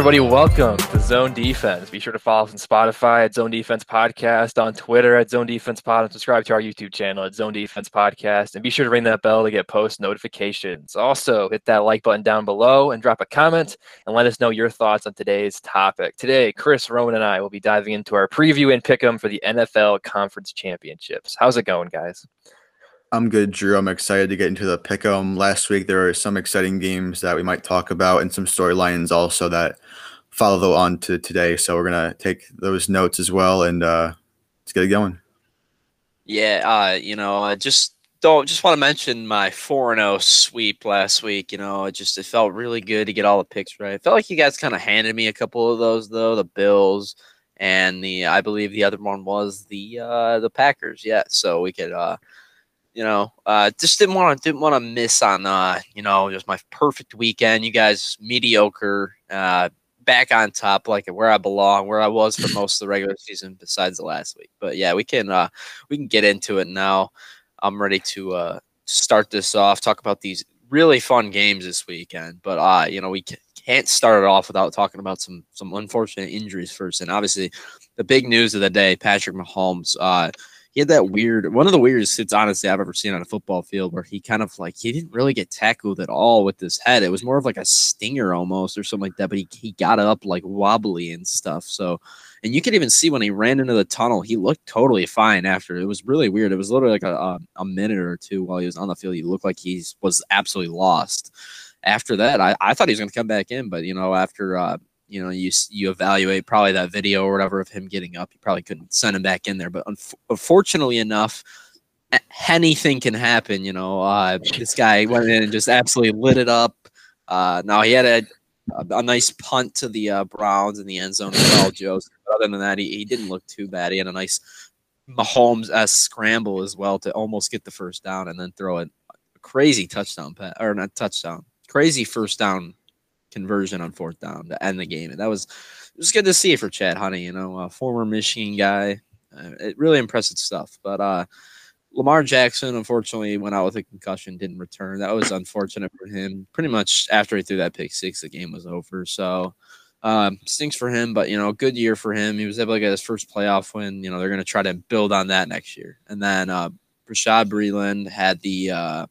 everybody. Welcome to Zone Defense. Be sure to follow us on Spotify at Zone Defense Podcast, on Twitter at Zone Defense Pod, and subscribe to our YouTube channel at Zone Defense Podcast. And be sure to ring that bell to get post notifications. Also, hit that like button down below and drop a comment and let us know your thoughts on today's topic. Today, Chris, Roman, and I will be diving into our preview and pick 'em for the NFL Conference Championships. How's it going, guys? I'm good, Drew. I'm excited to get into the pick 'em. Last week there were some exciting games that we might talk about and some storylines also that follow on to today. So we're gonna take those notes as well and uh, let's get it going. Yeah, uh, you know, I just don't just want to mention my 4 0 sweep last week. You know, it just it felt really good to get all the picks right. It felt like you guys kind of handed me a couple of those though, the Bills and the I believe the other one was the uh the Packers. Yeah, so we could uh you know, uh, just didn't want to didn't want to miss on uh, you know, just my perfect weekend. You guys mediocre, uh, back on top, like where I belong, where I was for most of the regular season, besides the last week. But yeah, we can uh, we can get into it now. I'm ready to uh, start this off. Talk about these really fun games this weekend. But uh, you know, we can't start it off without talking about some some unfortunate injuries first. And obviously, the big news of the day: Patrick Mahomes. Uh, he had that weird one of the weirdest hits honestly I've ever seen on a football field where he kind of like he didn't really get tackled at all with his head. It was more of like a stinger almost or something like that, but he, he got up like wobbly and stuff. So and you could even see when he ran into the tunnel, he looked totally fine after. It was really weird. It was literally like a, a, a minute or two while he was on the field. He looked like he was absolutely lost. After that, I, I thought he was going to come back in, but you know, after uh, you know you you evaluate probably that video or whatever of him getting up. You probably couldn't send him back in there, but unfortunately enough, anything can happen. You know, uh, this guy went in and just absolutely lit it up. Uh, now he had a, a, nice punt to the uh, Browns in the end zone as well, Joe. Other than that, he, he didn't look too bad. He had a nice Mahomes s scramble as well to almost get the first down and then throw a, a crazy touchdown pass or not touchdown, crazy first down conversion on fourth down to end the game. And that was it was good to see for Chad Henne, you know, a former Michigan guy. Uh, it really impressive stuff. But uh, Lamar Jackson, unfortunately, went out with a concussion, didn't return. That was unfortunate for him. Pretty much after he threw that pick six, the game was over. So um, stinks for him, but you know, good year for him. He was able to get his first playoff win. You know, they're going to try to build on that next year. And then uh, Bashaud Breeland had the uh,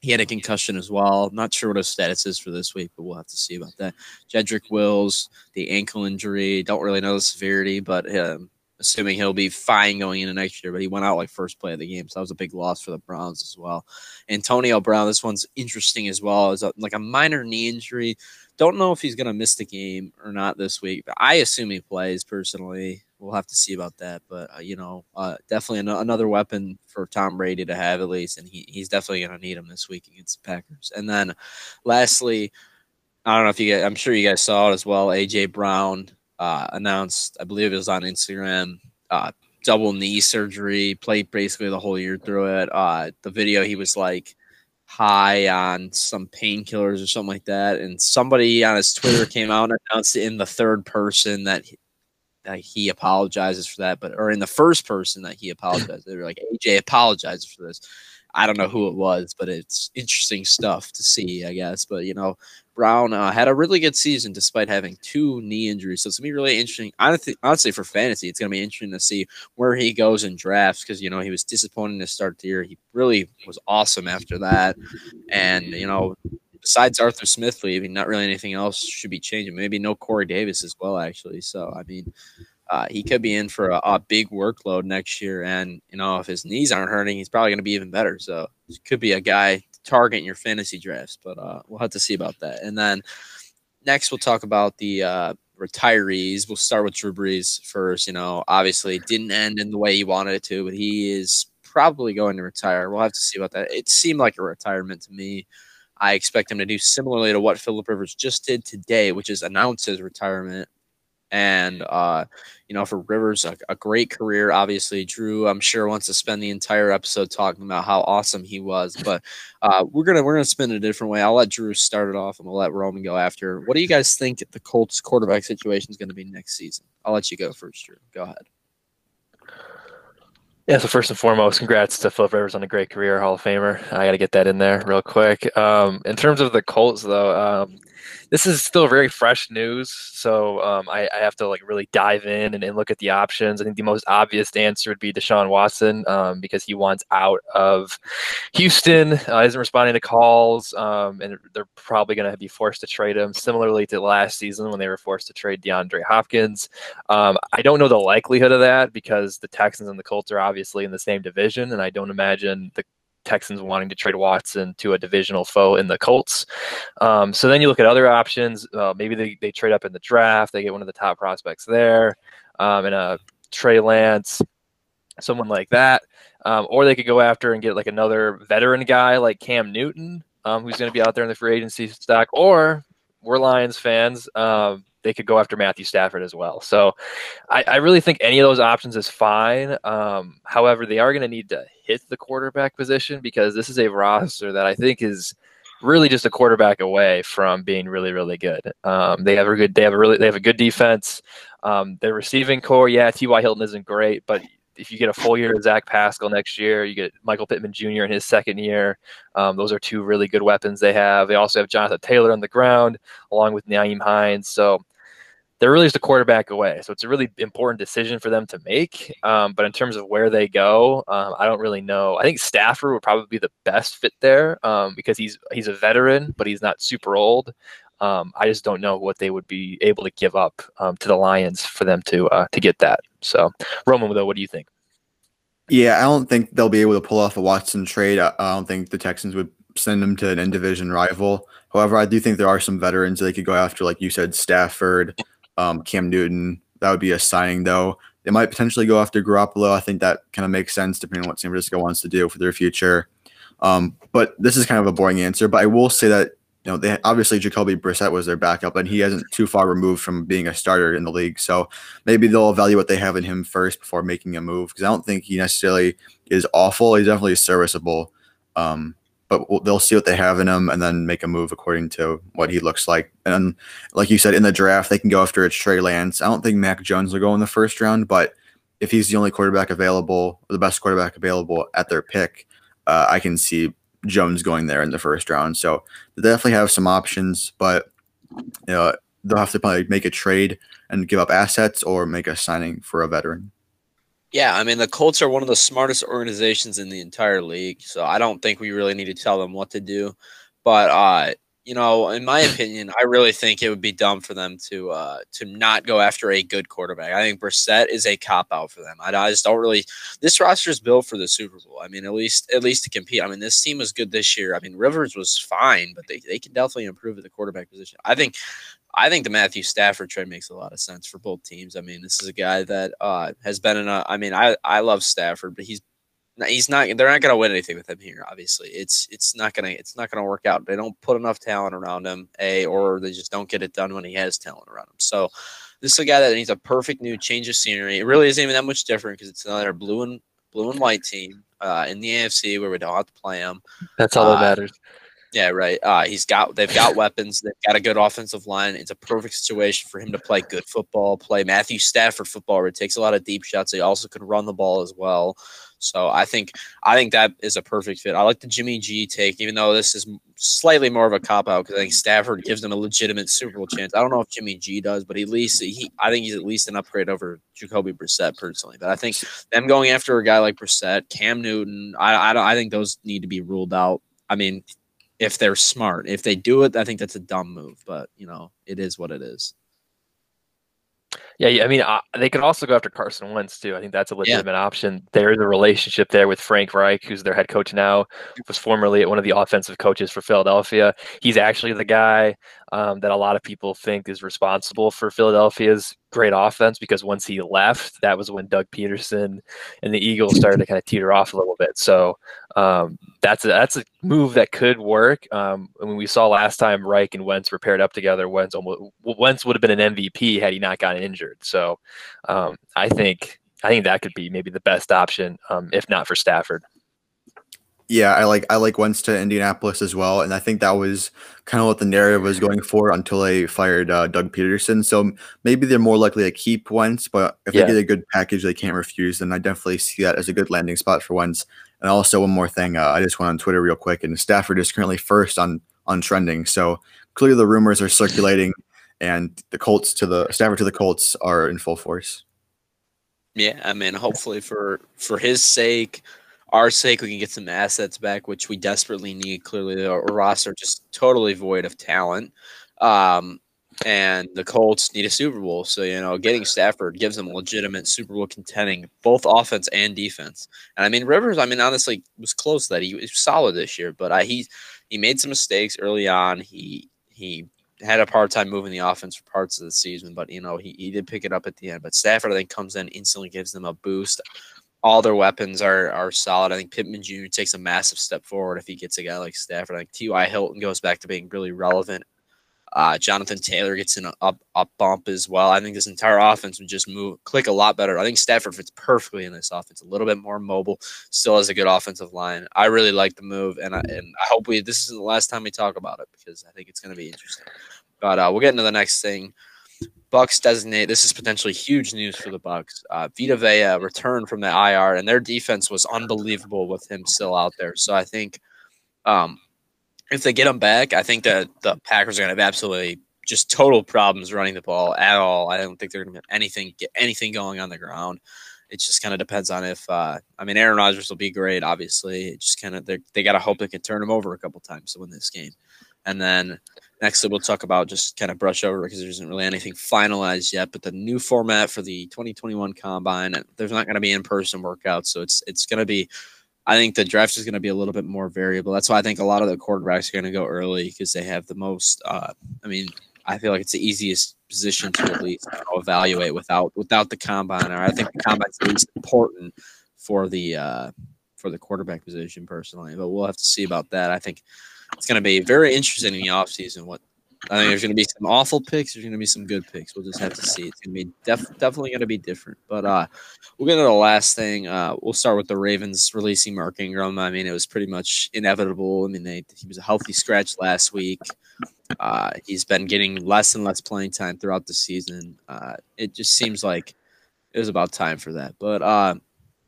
he had a concussion as well. Not sure what his status is for this week, but we'll have to see about that. Jedrick Wills, the ankle injury. Don't really know the severity, but um, assuming he'll be fine going into next year. But he went out like first play of the game, so that was a big loss for the Browns as well. Antonio Brown, this one's interesting as well. Is like a minor knee injury. Don't know if he's going to miss the game or not this week, but I assume he plays personally we'll have to see about that. But uh, you know, uh, definitely an- another weapon for Tom Brady to have at least, and he, he's definitely going to need him this week against the Packers. And then, lastly, I don't know if you guys, I'm sure you guys saw it as well. AJ Brown uh, announced, I believe it was on Instagram, uh, double knee surgery. Played basically the whole year through it. Uh, the video he was like high on some painkillers or something like that. And somebody on his Twitter came out and announced in the third person that he apologizes for that, but or in the first person that he apologized. they were like AJ apologizes for this. I don't know who it was, but it's interesting stuff to see, I guess. But you know, Brown uh, had a really good season despite having two knee injuries, so it's gonna be really interesting. I honestly, honestly, for fantasy, it's gonna be interesting to see where he goes in drafts because you know he was disappointing to start the year. He really was awesome after that, and you know besides Arthur Smith leaving, not really anything else should be changing. Maybe no Corey Davis as well, actually. So I mean, uh, he could be in for a, a, big workload next year, and you know if his knees aren't hurting, he's probably going to be even better. So could be a guy targeting your fantasy drafts, but uh, we'll have to see about that. And then next, we'll talk about the uh, retirees. We'll start with Drew Brees first. You know, obviously didn't end in the way he wanted it to, but he is probably going to retire. We'll have to see about that. It seemed like a retirement to me. I expect him to do similarly to what Philip Rivers just did today, which is announce his retirement. And uh, you know, for Rivers, a, a, great career. Obviously, Drew, I'm sure wants to spend the entire episode talking about how awesome he was. But uh, we're gonna we're gonna spin it a different way. I'll let Drew start it off, and we'll let Roman go after. What do you guys think the Colts quarterback situation is going to be next season? I'll let you go first, Drew. Go ahead. Yeah, so first and foremost, congrats to Philip Rivers on a great career, Hall of Famer. I got to get that in there real quick. Um, in terms of the Colts, though, um, this is still very fresh news, so um, I, I, have to like really dive in and, and, look at the options. I think the most obvious answer would be Deshaun Watson um, because he wants out of Houston, uh, isn't responding to calls, um, and they're probably going to be forced to trade him. Similarly to last season when they were forced to trade DeAndre Hopkins, um, I don't know the likelihood of that because the Texans and the Colts are obviously in the same division, and I don't imagine the Texans wanting to trade Watson to a divisional foe in the Colts. Um, so then you look at other options. Uh, maybe they, they trade up in the draft. They get one of the top prospects there, um, and a Trey Lance, someone like that. Um, or they could go after and get like another veteran guy like Cam Newton, um, who's going to be out there in the free agency stock. Or we're Lions fans. Um, they could go after Matthew Stafford as well. So I, I really think any of those options is fine. Um, however, they are going to need to hit the quarterback position because this is a roster that I think is really just a quarterback away from being really, really good. Um, they have a good, they have a really, they have a good defense. Um, their receiving core, yeah, T.Y. Hilton isn't great, but if you get a full year of Zach Pascal next year, you get Michael Pittman Jr. in his second year. Um, those are two really good weapons they have. They also have Jonathan Taylor on the ground along with Nyheim Hines. So they're really just a quarterback away. So it's a really important decision for them to make. Um, but in terms of where they go, um, I don't really know. I think Stafford would probably be the best fit there um, because he's he's a veteran, but he's not super old. Um, I just don't know what they would be able to give up um, to the Lions for them to uh, to get that. So, Roman, though, what do you think? Yeah, I don't think they'll be able to pull off a Watson trade. I, I don't think the Texans would send them to an in division rival. However, I do think there are some veterans they could go after, like you said, Stafford um, Cam Newton. That would be a signing, though. They might potentially go after Garoppolo. I think that kind of makes sense depending on what San Francisco wants to do for their future. Um, but this is kind of a boring answer. But I will say that you know they obviously Jacoby Brissett was their backup, and he isn't too far removed from being a starter in the league. So maybe they'll evaluate what they have in him first before making a move because I don't think he necessarily is awful. He's definitely serviceable. Um, but they'll see what they have in him and then make a move according to what he looks like. And like you said, in the draft, they can go after it's Trey Lance. I don't think Mac Jones will go in the first round, but if he's the only quarterback available, the best quarterback available at their pick, uh, I can see Jones going there in the first round. So they definitely have some options, but you know, they'll have to probably make a trade and give up assets or make a signing for a veteran. Yeah, I mean the Colts are one of the smartest organizations in the entire league, so I don't think we really need to tell them what to do. But uh, you know, in my opinion, I really think it would be dumb for them to uh, to not go after a good quarterback. I think Brissett is a cop out for them. I, I just don't really. This roster is built for the Super Bowl. I mean, at least at least to compete. I mean, this team was good this year. I mean, Rivers was fine, but they, they can definitely improve at the quarterback position. I think I think the Matthew Stafford trade makes a lot of sense for both teams. I mean, this is a guy that uh, has been in a. I mean, I I love Stafford, but he's he's not. They're not going to win anything with him here. Obviously, it's it's not gonna it's not gonna work out. They don't put enough talent around him, a or they just don't get it done when he has talent around him. So this is a guy that needs a perfect new change of scenery. It really isn't even that much different because it's another blue and blue and white team uh, in the AFC where we don't have to play them. That's all uh, that matters. Yeah, right. Uh, he's got they've got weapons. They've got a good offensive line. It's a perfect situation for him to play good football, play Matthew Stafford football, where it takes a lot of deep shots. He also can run the ball as well. So I think I think that is a perfect fit. I like the Jimmy G take, even though this is slightly more of a cop out because I think Stafford gives them a legitimate Super Bowl chance. I don't know if Jimmy G does, but at least he I think he's at least an upgrade over Jacoby Brissett personally. But I think them going after a guy like Brissett, Cam Newton, I I, I think those need to be ruled out. I mean, if they're smart. If they do it, I think that's a dumb move, but you know, it is what it is. Yeah, I mean, uh, they could also go after Carson Wentz too. I think that's a legitimate yeah. option. There is a relationship there with Frank Reich, who's their head coach now, was formerly one of the offensive coaches for Philadelphia. He's actually the guy um, that a lot of people think is responsible for Philadelphia's great offense because once he left, that was when Doug Pederson and the Eagles started to kind of teeter off a little bit. So um, that's a, that's a move that could work. Um, I mean, we saw last time Reich and Wentz were paired up together. Wentz almost, Wentz would have been an MVP had he not gotten injured. So um, I think I think that could be maybe the best option, um, if not for Stafford. Yeah, I like I like Wentz to Indianapolis as well, and I think that was kind of what the narrative was going for until they fired uh, Doug Pederson. So maybe they're more likely to keep Wentz, but if yeah. they get a good package they can't refuse, then I definitely see that as a good landing spot for Wentz. And also one more thing, uh, I just went on Twitter real quick, and Stafford is currently first on on trending. So clearly the rumors are circulating, and the Colts to the Stafford to the Colts are in full force. Yeah, I mean, hopefully for for his sake our sake, we can get some assets back, which we desperately need. Clearly, the roster just totally void of talent. Um, and the Colts need a Super Bowl. So, you know, getting Stafford gives them a legitimate Super Bowl contending, both offense and defense. And I mean, Rivers, I mean, honestly, was close that. He was solid this year, but I, he he made some mistakes early on. He he had a hard time moving the offense for parts of the season, but you know, he, he did pick it up at the end. But Stafford, I think, comes in instantly gives them a boost all their weapons are are solid. I think Pittman Jr. takes a massive step forward if he gets a guy like Stafford. I think T.Y. Hilton goes back to being really relevant. Uh, Jonathan Taylor gets an up up bump as well. I think this entire offense would just move click a lot better. I think Stafford fits perfectly in this offense. A little bit more mobile, still has a good offensive line. I really like the move, and I and I hope we this isn't the last time we talk about it because I think it's going to be interesting. But uh, we'll get into the next thing. Bucs designate this is potentially huge news for the Bucs. Uh, Vita Vea returned from the IR, and their defense was unbelievable with him still out there. So I think um, if they get him back, I think that the Packers are going to have absolutely just total problems running the ball at all. I don't think they're going to have anything get anything going on the ground. It just kind of depends on if uh, I mean Aaron Rodgers will be great. Obviously, it just kind of they got to hope they can turn him over a couple times to win this game, and then Next, we'll talk about just kind of brush over because there isn't really anything finalized yet. But the new format for the 2021 combine, there's not going to be in-person workouts, so it's it's going to be. I think the draft is going to be a little bit more variable. That's why I think a lot of the quarterbacks are going to go early because they have the most. Uh, I mean, I feel like it's the easiest position to at least evaluate without without the combine. Or I think the combine's the least important for the uh, for the quarterback position personally. But we'll have to see about that. I think it's going to be very interesting in the offseason. What I think there's going to be some awful picks. There's going to be some good picks. We'll just have to see. It's going to be def- definitely going to be different. But uh, we'll get to the last thing. Uh, we'll start with the Ravens releasing Mark Ingram. I mean, it was pretty much inevitable. I mean, they, he was a healthy scratch last week. Uh, he's been getting less and less playing time throughout the season. Uh, it just seems like it was about time for that. But uh,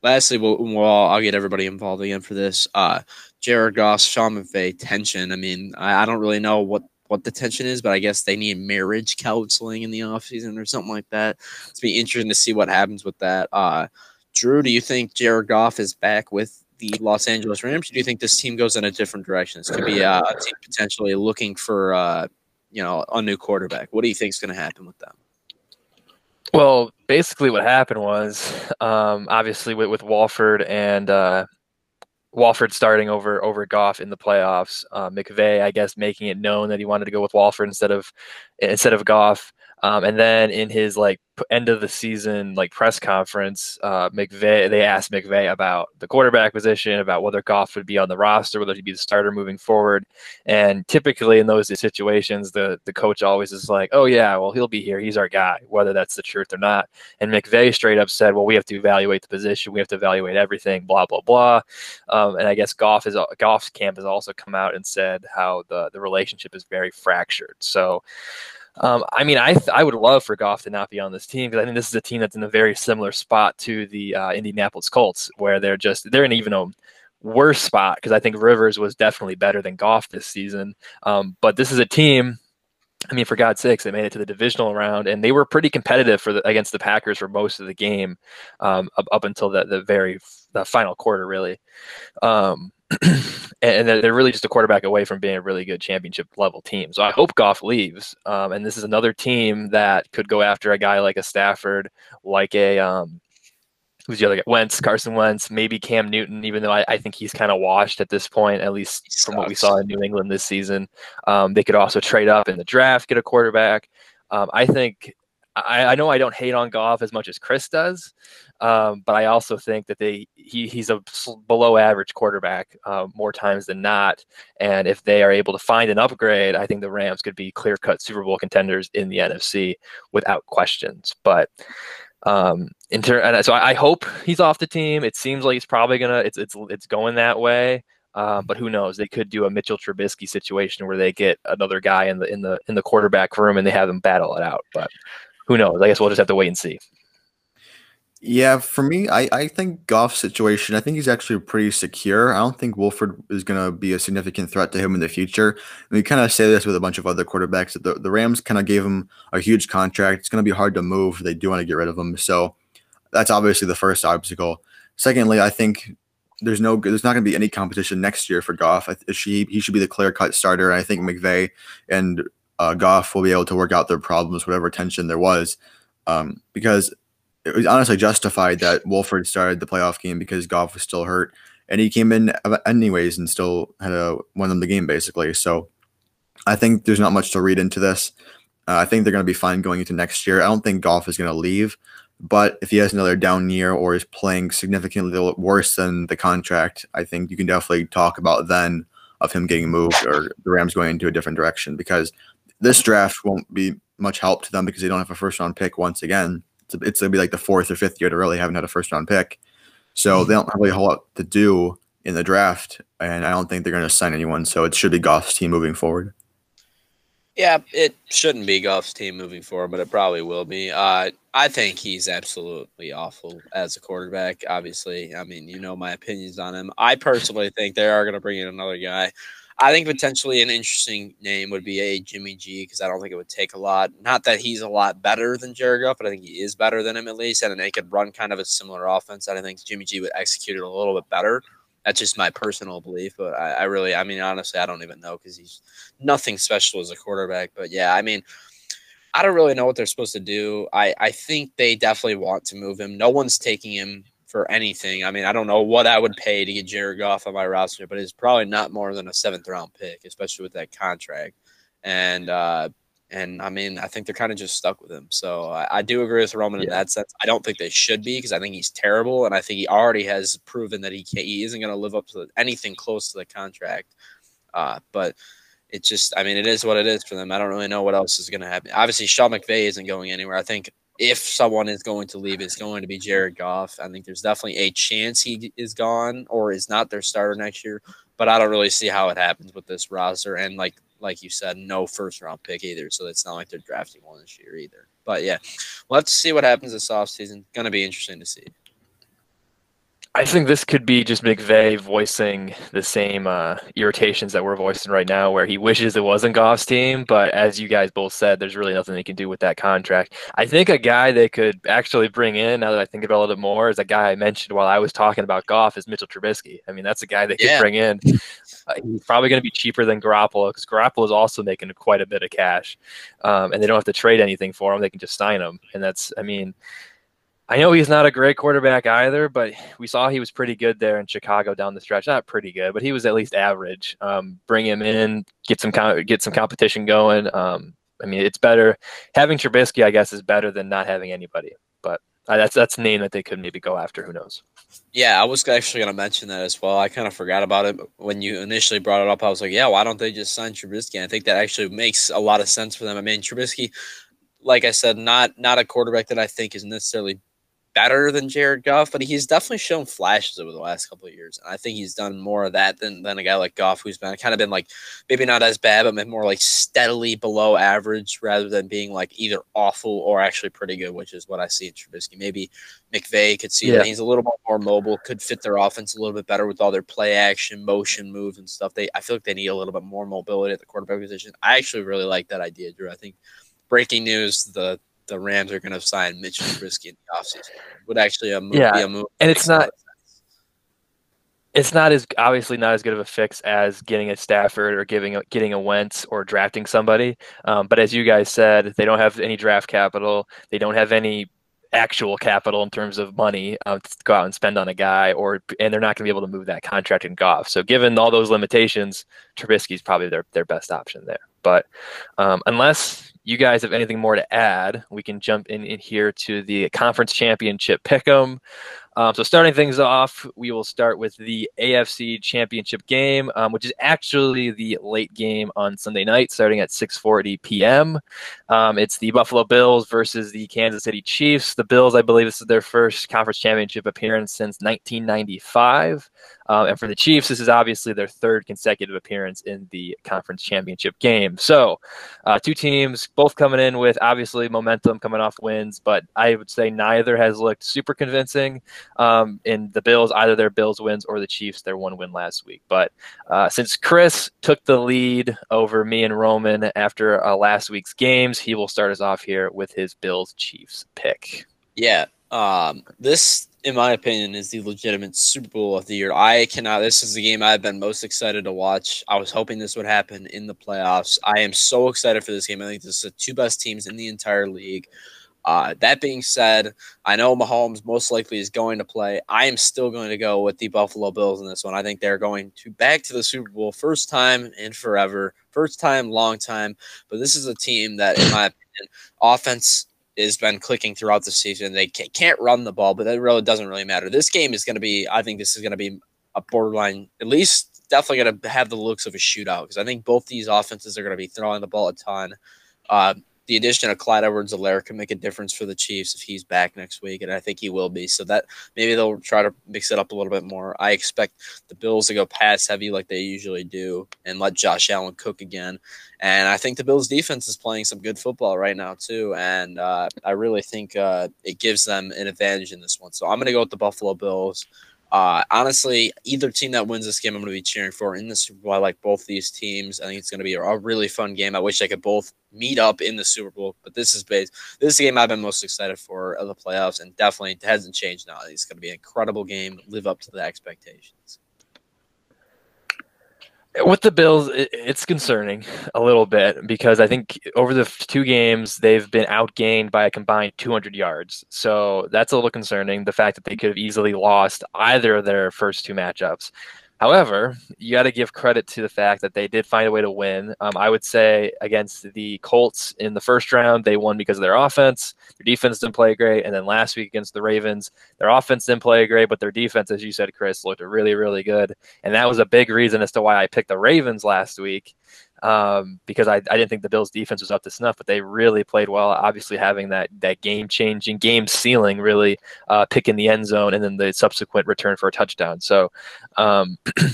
lastly, we'll, we'll I'll get everybody involved again for this. Uh, Jared Goff, Sean McVay tension. I mean, I, I, don't really know what what the tension is, but I guess they need marriage counseling in the offseason or something like that. It's be interesting to see what happens with that. Uh, Drew, do you think Jared Goff is back with the Los Angeles Rams? Do you think this team goes in a different direction? This could be uh, a team potentially looking for uh, you know a new quarterback. What do you think is going to happen with them? Well, basically, what happened was um, obviously with, with Wolford and uh, Wolford starting over over Goff in the playoffs. Uh, I guess, making it known that he wanted to go with Wolford instead of instead of Goff. Um, and then in his like end of the season like press conference, uh, McVay they asked McVay about the quarterback position, about whether Goff would be on the roster, whether he'd be the starter moving forward. And typically in those situations, the the coach always is like, "Oh yeah, well he'll be here. He's our guy," whether that's the truth or not. And McVay straight up said, "Well, we have to evaluate the position. We have to evaluate everything. Blah blah blah." Um, and I guess Goff is Goff's camp has also come out and said how the the relationship is very fractured. So. Um, I mean, I th- I would love for Goff to not be on this team because I think this is a team that's in a very similar spot to the uh, Indianapolis Colts, where they're just they're in even a worse spot because I think Rivers was definitely better than Goff this season. Um, but this is a team. I mean, for God's sakes, they made it to the divisional round, and they were pretty competitive for the, against the Packers for most of the game, um, up, up until the, the very the final quarter, really. Um, and they're really just a quarterback away from being a really good championship level team. So I hope Goff leaves. Um, and this is another team that could go after a guy like a Stafford, like a um, who's the other guy? Wentz, Carson Wentz, maybe Cam Newton. Even though I, I think he's kind of washed at this point, at least from what we saw in New England this season. Um, they could also trade up in the draft, get a quarterback. Um, I think I, I, know I don't hate on Goff as much as Chris does, um, but I also think that they he, he's a below average quarterback uh, more times than not. And if they are able to find an upgrade, I think the Rams could be clear cut Super Bowl contenders in the NFC without questions. But um, in ter- and so I, I hope he's off the team. It seems like he's probably gonna. It's it's it's going that way. Um, but who knows? They could do a Mitchell Trubisky situation where they get another guy in the in the in the quarterback room and they have them battle it out. But who knows? I guess we'll just have to wait and see. Yeah, for me, I, I think Goff's situation, I think he's actually pretty secure. I don't think Wolford is going to be a significant threat to him in the future. And we kind of say this with a bunch of other quarterbacks. The, the Rams kind of gave him a huge contract. It's going to be hard to move. They do want to get rid of him. So that's obviously the first obstacle. Secondly, I think there's no there's not going to be any competition next year for Goff. She, he should be the clear cut starter. I think McVay and uh, Goff will be able to work out their problems, whatever tension there was, um, because it was honestly justified that Wolford started the playoff game because Goff was still hurt, and he came in anyways and still had to win them the game basically. So I think there's not much to read into this. Uh, I think they're going to be fine going into next year. I don't think Goff is going to leave, but if he has another down year or is playing significantly worse than the contract, I think you can definitely talk about then of him getting moved or the Rams going into a different direction because this draft won't be much help to them because they don't have a first round pick once again it's, it's gonna be like the fourth or fifth year to really haven't had a first round pick. So they don't have a whole lot to do in the draft, and I don't think they're going to sign anyone. So it should be Goff's team moving forward. Yeah, it shouldn't be Goff's team moving forward, but it probably will be. Uh, I think he's absolutely awful as a quarterback. Obviously, I mean, you know my opinions on him. I personally think they are going to bring in another guy. I think potentially an interesting name would be a Jimmy G because I don't think it would take a lot. Not that he's a lot better than Jared Goff, but I think he is better than him at least, and they could run kind of a similar offense. I think Jimmy G would execute it a little bit better. That's just my personal belief, but I, I really, I mean, honestly, I don't even know because he's nothing special as a quarterback. But yeah, I mean, I don't really know what they're supposed to do. I, I think they definitely want to move him. No one's taking him for anything. I mean, I don't know what I would pay to get Jared Goff on my roster, but it's probably not more than a seventh round pick, especially with that contract. And uh, and I mean, I think they're kind of just stuck with him. So I, I do agree with Roman yeah. in that sense. I don't think they should be because I think he's terrible, and I think he already has proven that he can't, he isn't going to live up to anything close to the contract. Uh, but it just, I mean, it is what it is for them. I don't really know what else is going to happen. Obviously, Sean McVay isn't going anywhere. I think if someone is going to leave, it's going to be Jared Goff. I think there's definitely a chance he is gone or is not their starter next year, but I don't really see how it happens with this roster. And like like you said, no first round pick either, so it's not like they're drafting one this year either. But yeah, we'll have to see what happens this offseason. Going to be interesting to see. I think this could be just McVay voicing the same uh, irritations that we're voicing right now, where he wishes it wasn't Goff's team. But as you guys both said, there's really nothing they can do with that contract. I think a guy they could actually bring in, now that I think about it a little bit more, is a guy I mentioned while I was talking about Goff, is Mitchell Trubisky. I mean, that's a guy they could bring in. Uh, he's probably going to be cheaper than Garoppolo because Garoppolo is also making quite a bit of cash, um, and they don't have to trade anything for him; they can just sign him. And that's, I mean I know he's not a great quarterback either, but we saw he was pretty good there in Chicago down the stretch. Not pretty good, but he was at least average. Um, bring him in, get some get some competition going. Um, I mean, it's better having Trubisky. I guess is better than not having anybody. But uh, that's that's a name that they could maybe go after. Who knows? Yeah, I was actually going to mention that as well. I kind of forgot about it when you initially brought it up. I was like, yeah, why don't they just sign Trubisky? I think that actually makes a lot of sense for them. I mean, Trubisky, like I said, not not a quarterback that I think is necessarily better than Jared Goff, but he's definitely shown flashes over the last couple of years. And I think he's done more of that than, than a guy like Goff, who's been kind of been like maybe not as bad, but more like steadily below average rather than being like either awful or actually pretty good, which is what I see in Trubisky. Maybe McVay could see yeah. that he's a little bit more mobile, could fit their offense a little bit better with all their play action, motion moves and stuff. They I feel like they need a little bit more mobility at the quarterback position. I actually really like that idea, Drew. I think breaking news, the the Rams are going to sign Mitchell Trubisky in the offseason. Would actually a move, yeah. be a move. And it's not. It's not as obviously not as good of a fix as getting a Stafford or giving a, getting a Wentz or drafting somebody. Um, but as you guys said, they don't have any draft capital. They don't have any actual capital in terms of money uh, to go out and spend on a guy, or and they're not going to be able to move that contract in Goff. So given all those limitations, Trubisky is probably their their best option there. But um, unless you guys have anything more to add, we can jump in, in here to the conference championship pick'em. Um, so starting things off, we will start with the AFC Championship game, um, which is actually the late game on Sunday night, starting at 6:40 p.m. Um, it's the Buffalo Bills versus the Kansas City Chiefs. The Bills, I believe, this is their first conference championship appearance since 1995. Um, and for the Chiefs, this is obviously their third consecutive appearance in the conference championship game. So, uh, two teams both coming in with obviously momentum coming off wins, but I would say neither has looked super convincing. Um, in the Bills, either their Bills wins or the Chiefs, their one win last week. But uh, since Chris took the lead over me and Roman after uh, last week's games, he will start us off here with his Bills Chiefs pick. Yeah. Um, this in my opinion, is the legitimate Super Bowl of the year. I cannot. This is the game I've been most excited to watch. I was hoping this would happen in the playoffs. I am so excited for this game. I think this is the two best teams in the entire league. Uh, that being said, I know Mahomes most likely is going to play. I am still going to go with the Buffalo Bills in this one. I think they're going to back to the Super Bowl first time in forever, first time, long time. But this is a team that, in my opinion, offense has been clicking throughout the season. They can't run the ball, but that really doesn't really matter. This game is going to be, I think this is going to be a borderline, at least definitely going to have the looks of a shootout because I think both these offenses are going to be throwing the ball a ton. Uh, the addition of Clyde Edwards-Helaire can make a difference for the Chiefs if he's back next week, and I think he will be. So that maybe they'll try to mix it up a little bit more. I expect the Bills to go pass heavy like they usually do and let Josh Allen cook again. And I think the Bills defense is playing some good football right now too, and uh, I really think uh, it gives them an advantage in this one. So I'm going to go with the Buffalo Bills. Uh, honestly, either team that wins this game, I'm going to be cheering for in the Super Bowl. I like both these teams. I think it's going to be a, really fun game. I wish they could both meet up in the Super Bowl, but this is based. This is a game I've been most excited for of the playoffs, and definitely hasn't changed now. It's going to be an incredible game. Live up to the expectations with the Bills, it's concerning a little bit because I think over the two games they've been outgained by a combined 200 yards. So that's a little concerning. The fact that they could have easily lost either of their first two matchups. However, you got to give credit to the fact that they did find a way to win. Um, I would say against the Colts in the first round, they won because of their offense. Their defense didn't play great. And then last week against the Ravens, their offense didn't play great, but their defense, as you said, Chris, looked really, really good. And that was a big reason as to why I picked the Ravens last week um, because I, I didn't think the Bills defense was up to snuff, but they really played well. Obviously, having that that game changing, game sealing, really uh, pick in the end zone, and then the subsequent return for a touchdown. So. Um,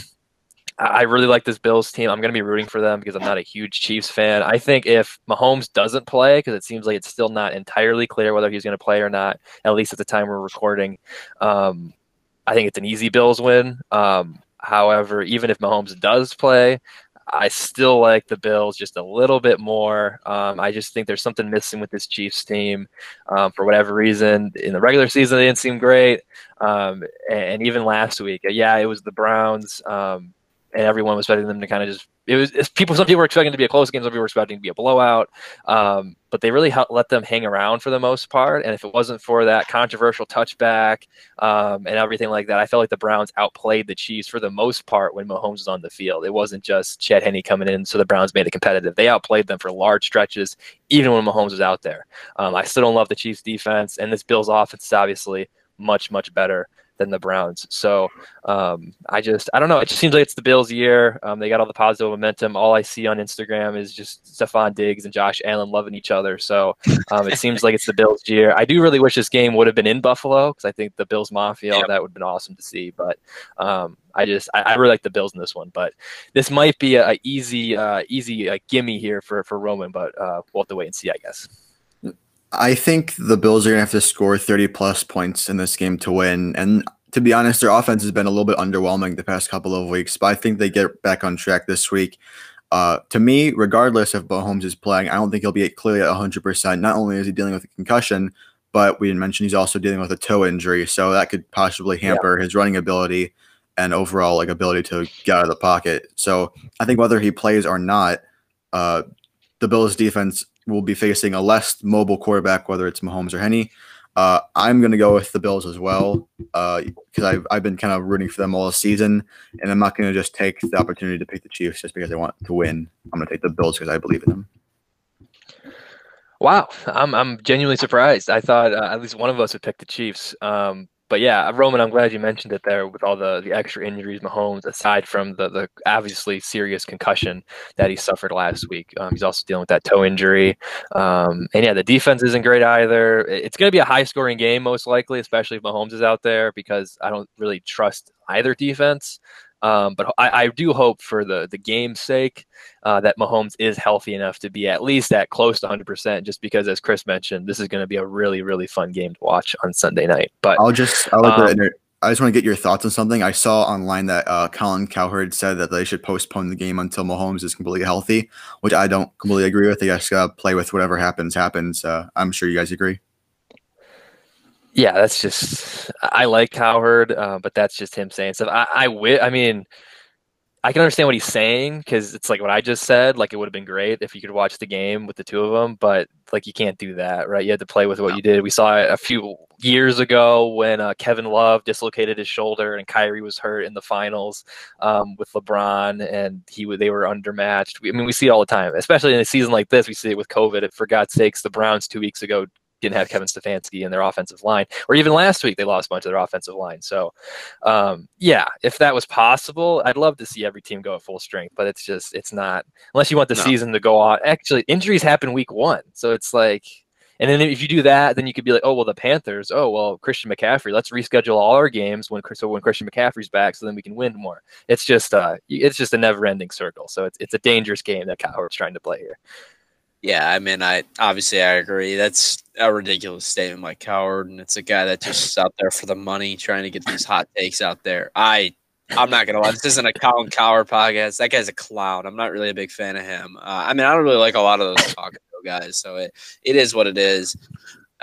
I really like this Bills team. I'm going to be rooting for them because I'm not a huge Chiefs fan. I think if Mahomes doesn't play, because it seems like it's still not entirely clear whether he's going to play or not, at least at the time we're recording, um, I think it's an easy Bills win. Um, however, even if Mahomes does play, I still like the Bills just a little bit more. Um, I just think there's something missing with this Chiefs team um, for whatever reason. In the regular season, they didn't seem great, um, and, and, even last week, yeah, it was the Browns, um, and everyone was expecting them to kind of just it was people. Some people were expecting to be a close game. Some people were expecting to be a blowout. Um, but they really let them hang around for the most part. And if it wasn't for that controversial touchback um, and everything like that, I felt like the Browns outplayed the Chiefs for the most part when Mahomes was on the field. It wasn't just Chad Henne coming in, so the Browns made it competitive. They outplayed them for large stretches, even when Mahomes was out there. Um, I still don't love the Chiefs' defense, and this Bills' offense is obviously much much better than the Browns. So um, I just I don't know. It just seems like it's the Bills' year. Um, they got all the positive momentum. All I see on Instagram is just Stefon Diggs and Josh Allen loving each other. So um, it seems like it's the Bills' year. I do really wish this game would have been in Buffalo because I think the Bills Mafia yep. that would have been awesome to see. But um, I just I, I, really like the Bills in this one. But this might be a, a easy uh, easy uh, gimme here for for Roman. But uh, we'll have to wait and see, I guess. I think the Bills are going to have to score 30 plus points in this game to win. And to be honest, their offense has been a little bit underwhelming the past couple of weeks, but I think they get back on track this week. Uh, to me, regardless if Mahomes is playing, I don't think he'll be clearly at 100%. Not only is he dealing with a concussion, but we didn't mention he's also dealing with a toe injury, so that could possibly hamper yeah. his running ability and overall like ability to get out of the pocket. So I think whether he plays or not, uh, the Bills defense will be facing a less mobile quarterback, whether it's Mahomes or Henne. Uh, I'm going to go with the Bills as well because uh, I've, I've been kind of rooting for them all season, and I'm not going to just take the opportunity to pick the Chiefs just because I want to win. I'm going to take the Bills because I believe in them. Wow, I'm I'm genuinely surprised. I thought uh, at least one of us would pick the Chiefs. Um, but yeah, Roman, I'm glad you mentioned it there with all the, the extra injuries, Mahomes, aside from the, the obviously serious concussion that he suffered last week. Um, he's also dealing with that toe injury. Um, and yeah, the defense isn't great either. It's going to be a high scoring game, most likely, especially if Mahomes is out there, because I don't really trust either defense. Um, but I, I, do hope for the the game's sake uh, that Mahomes is healthy enough to be at least at close to 100%. Just because, as Chris mentioned, this is going to be a really really fun game to watch on Sunday night. But I'll just I'll um, I just want to get your thoughts on something. I saw online that uh, Colin Cowherd said that they should postpone the game until Mahomes is completely healthy, which I don't completely agree with. They just gotta play with whatever happens, happens. Uh, I'm sure you guys agree yeah, that's just I like Cowherd, uh, but that's just him saying stuff. I I, wi- I mean, I can understand what he's saying because it's like what I just said. Like it would have been great if you could watch the game with the two of them, but like you can't do that, right? You had to play with what no. you did. We saw it a few years ago when uh, Kevin Love dislocated his shoulder and Kyrie was hurt in the finals um, with LeBron, and he they were undermatched. I mean, we see it all the time, especially in a season like this. We see it with COVID. For God's sakes, the Browns two weeks ago didn't have Kevin Stefanski in their offensive line, or even last week they lost a bunch of their offensive line. So, um, yeah, if that was possible, I'd love to see every team go at full strength, but it's just it's not unless you want the no. season to go on. Actually, injuries happen week one, so it's like. And then if you do that, then you could be like, oh well, the Panthers. Oh well, Christian McCaffrey. Let's reschedule all our games when so when Christian McCaffrey's back, so then we can win more. It's just uh, it's just a never-ending circle. So it's it's a dangerous game that Cowherd's trying to play here. Yeah, I mean, I obviously I agree. That's a ridiculous statement by Cowherd, and it's a guy that just out there for the money, trying to get these hot takes out there. I, I'm not gonna lie, this isn't a Colin Cowherd podcast. That guy's a clown. I'm not really a big fan of him. Uh, I mean, I don't really like a lot of those talk guys, so it it is what it is.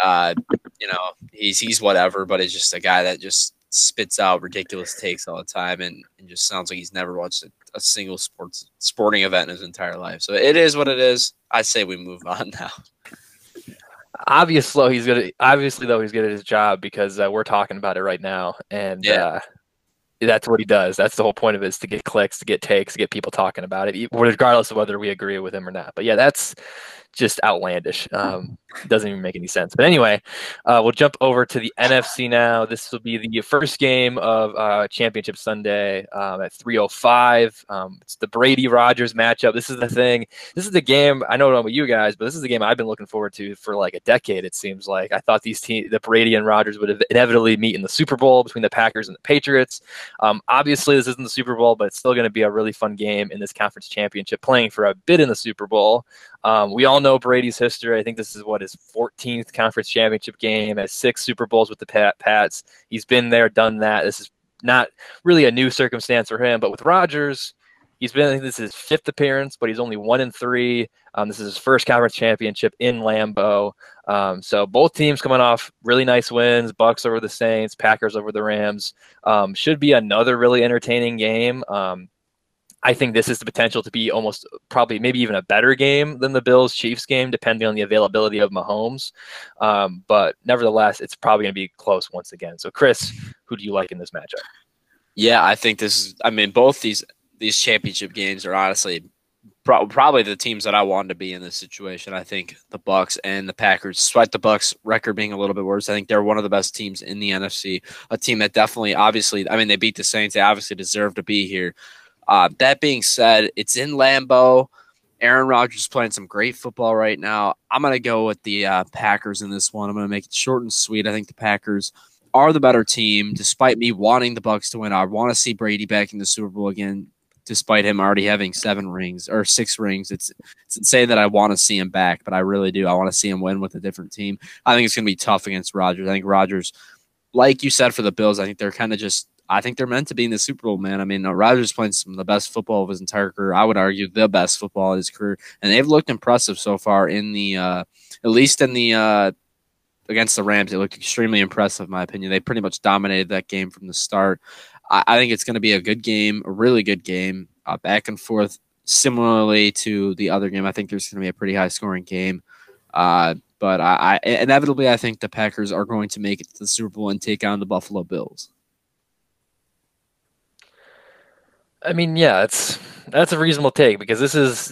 Uh, you know, he's he's whatever, but it's just a guy that just spits out ridiculous takes all the time, and, and just sounds like he's never watched a a single sports sporting event in his entire life. So it is what it is. I say we move on now. Obviously, he's good. obviously, though, he's good at his job because uh, we're talking about it right now, and yeah. Uh, that's what he does. That's the whole point of it is to get clicks, to get takes, to get people talking about it, regardless of whether we agree with him or not. But yeah, that's just outlandish. Um, doesn't even make any sense. But anyway, uh, we'll jump over to the NFC now. This will be the first game of uh, Championship Sunday um, at 3:05. Um, it's the Brady Rodgers matchup. This is the thing. This is the game. I know about you guys, but this is the game I've been looking forward to for like a decade. It seems like I thought these teams, the Brady and Rodgers, would have inevitably meet in the Super Bowl between the Packers and the Patriots. Um, obviously, this isn't the Super Bowl, but it's still going to be a really fun game in this conference championship, playing for a bid in the Super Bowl. Um, we all know Brady's history. I think this is what his 14th conference championship game, has six Super Bowls with the Pat, Pats. He's been there, done that. This is not really a new circumstance for him, but with Rodgers, he's been. I think this is his fifth appearance, but he's only one in three. Um, this is his first conference championship in Lambeau. Um, so both teams coming off really nice wins: Bucs over the Saints, Packers over the Rams. Um, should be another really entertaining game. I think this is the potential to be almost probably maybe even a better game than the Bills Chiefs game, depending on the availability of Mahomes. Um, but nevertheless, it's probably going to be close once again. So, Chris, who do you like in this matchup? Yeah, I think this is. I mean, both these these championship games are honestly pro- probably the teams that I wanted to be in this situation. I think the Bucs and the Packers, despite the Bucs record being a little bit worse, I think they're one of the best teams in the NFC. A team that definitely, obviously, I mean, they beat the Saints. They obviously deserve to be here. Uh, that being said, it's in Lambeau. Aaron Rodgers is playing some great football right now. I'm going to go with the uh, Packers in this one. I'm going to make it short and sweet. I think the Packers are the better team, despite me wanting the Bucs to win. I want to see Brady back in the Super Bowl again, despite him already having seven rings or six rings. It's it's insane that I want to see him back, but I really do. I want to see him win with a different team. I think it's going to be tough against Rodgers. I think Rodgers, like you said for the Bills, I think they're kind of just I think they're meant to be in the Super Bowl, man. I mean, uh, Rodgers playing some of the best football of his entire career. I would argue the best football of his career, and they've looked impressive so far in the, uh, at least in the uh, against the Rams. They looked extremely impressive, in my opinion. They pretty much dominated that game from the start. I, I think it's going to be a good game, a really good game, uh, back and forth. Similarly to the other game, I think there's going to be a pretty high scoring game. Uh, but I, I, inevitably, I think the Packers are going to make it to the Super Bowl and take on the Buffalo Bills. I mean, yeah, it's that's a reasonable take because this is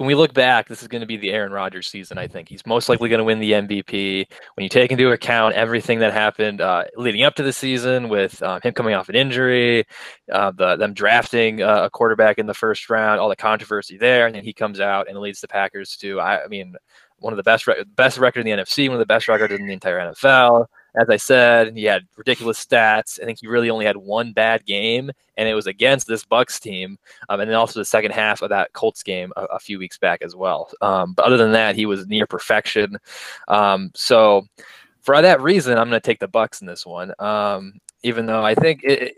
when we look back, this is going to be the Aaron Rodgers season. I think he's most likely going to win the MVP. When you take into account everything that happened uh, leading up to the season, with um, him coming off an injury, uh, the, them drafting uh, a quarterback in the first round, all the controversy there, and then he comes out and leads the Packers to, I, I mean, one of the best best record in the NFC, one of the best records in the entire NFL as I said, he had ridiculous stats. I think he really only had one bad game, and it was against this Bucs team, um, and then also the second half of that Colts game a, a few weeks back as well. Um, but other than that, he was near perfection. Um, so for that reason, I'm going to take the Bucs in this one. Um, even though I think it,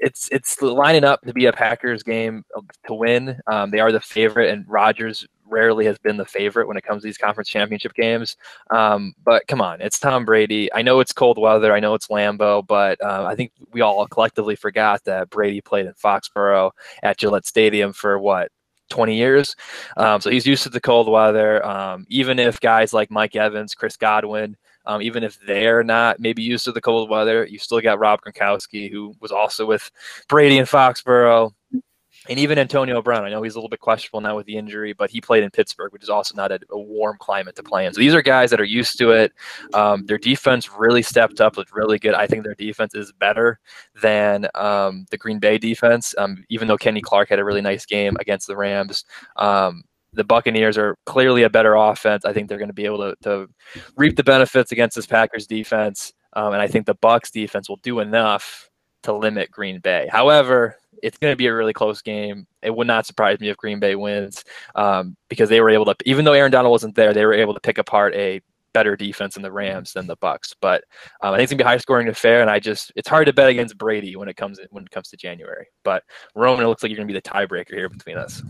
it's it's lining up to be a Packers game to win. Um, they are the favorite, and Rodgers rarely has been the favorite when it comes to these conference championship games. Um, but come on, it's Tom Brady. I know it's cold weather. I know it's Lambeau, but uh, I think we all collectively forgot that Brady played in Foxborough at Gillette Stadium for what 20 years. Um, so he's used to the cold weather. Um, even if guys like Mike Evans, Chris Godwin, um, even if they're not maybe used to the cold weather, you still got Rob Gronkowski, who was also with Brady in Foxborough and even Antonio Brown, I know he's a little bit questionable now with the injury, but he played in Pittsburgh, which is also not a, a warm climate to play in. So these are guys that are used to it. Um, their defense really stepped up, looked really good. I think their defense is better than um, the Green Bay defense, um, even though Kenny Clark had a really nice game against the Rams. Um, the Buccaneers are clearly a better offense. I think they're going to be able to, to reap the benefits against this Packers defense, um, and I think the Bucs defense will do enough to limit Green Bay. However, it's going to be a really close game. It would not surprise me if Green Bay wins um, because they were able to, even though Aaron Donald wasn't there, they were able to pick apart a better defense in the Rams than the Bucs. But um, I think it's gonna be high scoring affair. And I just, it's hard to bet against Brady when it comes when it comes to January. But Roman, it looks like you're gonna be the tiebreaker here between us.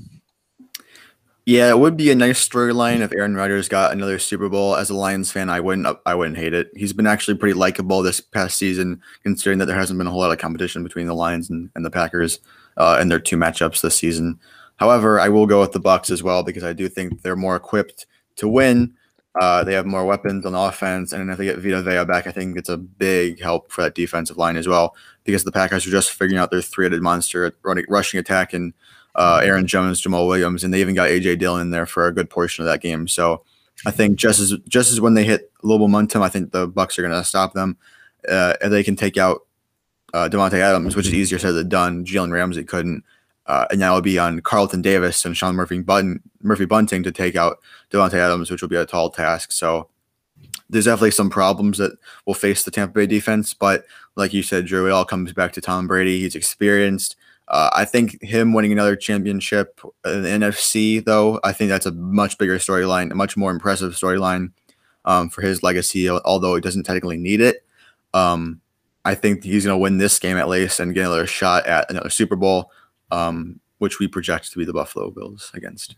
Yeah, it would be a nice storyline if Aaron Rodgers got another Super Bowl. As a Lions fan, I wouldn't I wouldn't hate it. He's been actually pretty likable this past season, considering that there hasn't been a whole lot of competition between the Lions and, and the Packers uh, in their two matchups this season. However, I will go with the Bucs as well because I do think they're more equipped to win. Uh, they have more weapons on offense, and if they get Vita Vea back, I think it's a big help for that defensive line as well because the Packers are just figuring out their three-headed monster running, rushing attack and uh, Aaron Jones, Jamaal Williams, and they even got AJ Dillon in there for a good portion of that game. So I think just as just as when they hit low momentum, I think the Bucs are going to stop them. Uh, and they can take out uh, Davante Adams, which is easier said than done. Jalen Ramsey couldn't, uh, and now it'll be on Carlton Davis and Sean Murphy Button, Murphy Bunting to take out Davante Adams, which will be a tall task. So there's definitely some problems that will face the Tampa Bay defense, but like you said, Drew, it all comes back to Tom Brady. He's experienced. Uh, I think him winning another championship in the NFC, though, I think that's a much bigger storyline, a much more impressive storyline um, for his legacy, although he doesn't technically need it. Um, I think he's going to win this game at least and get another shot at another Super Bowl, um, which we project to be the Buffalo Bills against.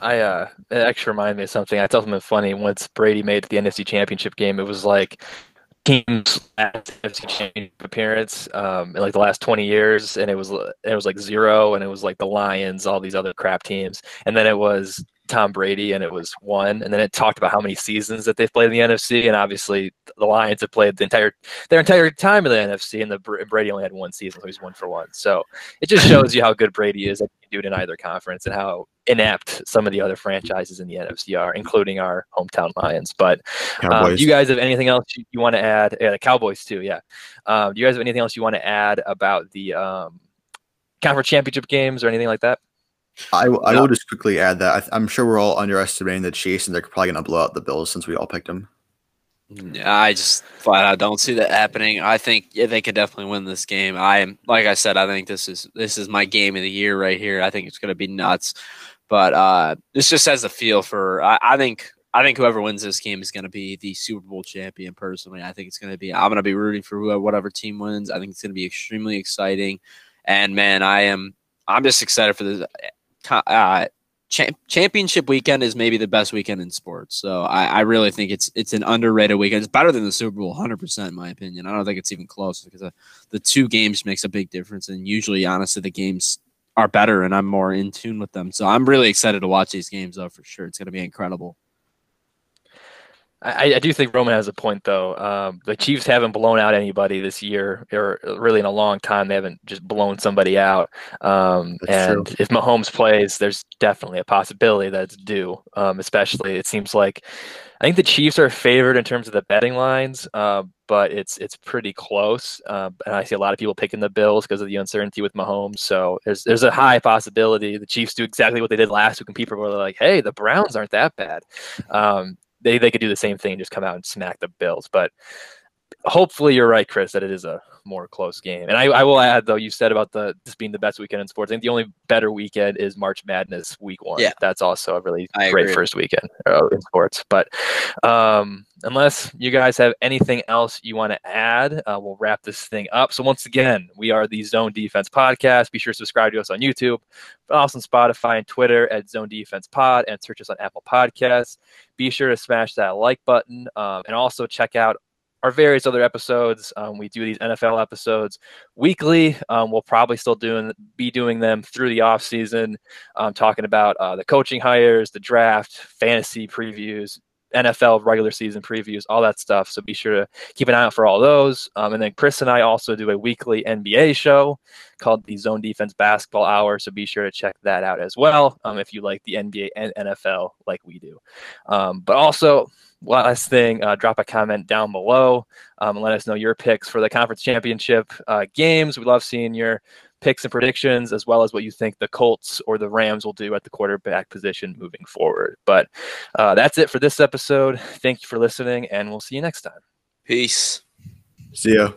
I uh, it actually reminded me of something. I thought something funny. Once Brady made the NFC Championship game, it was like team's last championship appearance um, in like the last 20 years, and it was it was like zero, and it was like the Lions, all these other crap teams, and then it was Tom Brady, and it was one, and then it talked about how many seasons that they've played in the NFC, and obviously the Lions have played the entire their entire time in the NFC, and the Brady only had one season, so he's one for one. So it just shows you how good Brady is. That can do it in either conference, and how inept some of the other franchises in the NFC are, including our hometown Lions. But um, do you guys have anything else you, you want to add? Yeah, the Cowboys too. Yeah. Um, do you guys have anything else you want to add about the um, conference championship games or anything like that? I, I will just quickly add that I, am sure we're all underestimating the Chiefs, and they're probably going to blow out the Bills since we all picked them. I just flat out don't see that happening. I think yeah, they could definitely win this game. I am, like I said, I think this is this is my game of the year right here. I think it's going to be nuts, but uh, this just has a feel for. I, I think I think whoever wins this game is going to be the Super Bowl champion. Personally, I think it's going to be. I'm going to be rooting for whoever, whatever team wins. I think it's going to be extremely exciting, and man, I am. I'm just excited for this uh, championship weekend is maybe the best weekend in sports. So I, I, really think it's it's an underrated weekend. It's better than the Super Bowl, 100% in my opinion. I don't think it's even close because uh, the two games makes a big difference. And usually, honestly, the games are better and I'm more in tune with them. So I'm really excited to watch these games, though, for sure. It's going to be incredible. I, I, do think Roman has a point, though. Um, the Chiefs haven't blown out anybody this year, or really in a long time. They haven't just blown somebody out. Um, and true. if Mahomes plays, there's definitely a possibility that it's due. Um, especially, it seems like I think the Chiefs are favored in terms of the betting lines, uh, but it's it's pretty close. Uh, and I see a lot of people picking the Bills because of the uncertainty with Mahomes. So there's there's a high possibility the Chiefs do exactly what they did last week, and people were like, "Hey, the Browns aren't that bad." Um, they they could do the same thing and just come out and smack the Bills. But hopefully you're right, Chris, that it is a more close game. And I, I, will add though, you said about the this being the best weekend in sports. I think the only better weekend is March Madness week one. Yeah, that's also a really I great agree. first weekend uh, in sports. But um, unless you guys have anything else you want to add, uh, we'll wrap this thing up. So once again, we are the Zone Defense Podcast. Be sure to subscribe to us on YouTube, but also on Spotify and Twitter at Zone Defense Pod, and search us on Apple Podcasts. Be sure to smash that like button, um, and also check out our various other episodes. Um, we do these NFL episodes weekly. Um, we'll probably still doing be doing them through the off season, um, talking about uh, the coaching hires, the draft, fantasy previews, NFL regular season previews, all that stuff. So be sure to keep an eye out for all those. Um, and then Chris and I also do a weekly NBA show called the Zone Defense Basketball Hour. So be sure to check that out as well um, if you like the NBA and NFL like we do. Um, but also, last thing, uh, drop a comment down below um, and let us know your picks for the conference championship uh, games. We love seeing your picks and predictions, as well as what you think the Colts or the Rams will do at the quarterback position moving forward. But uh, that's it for this episode. Thank you for listening, and we'll see you next time. Peace. See ya.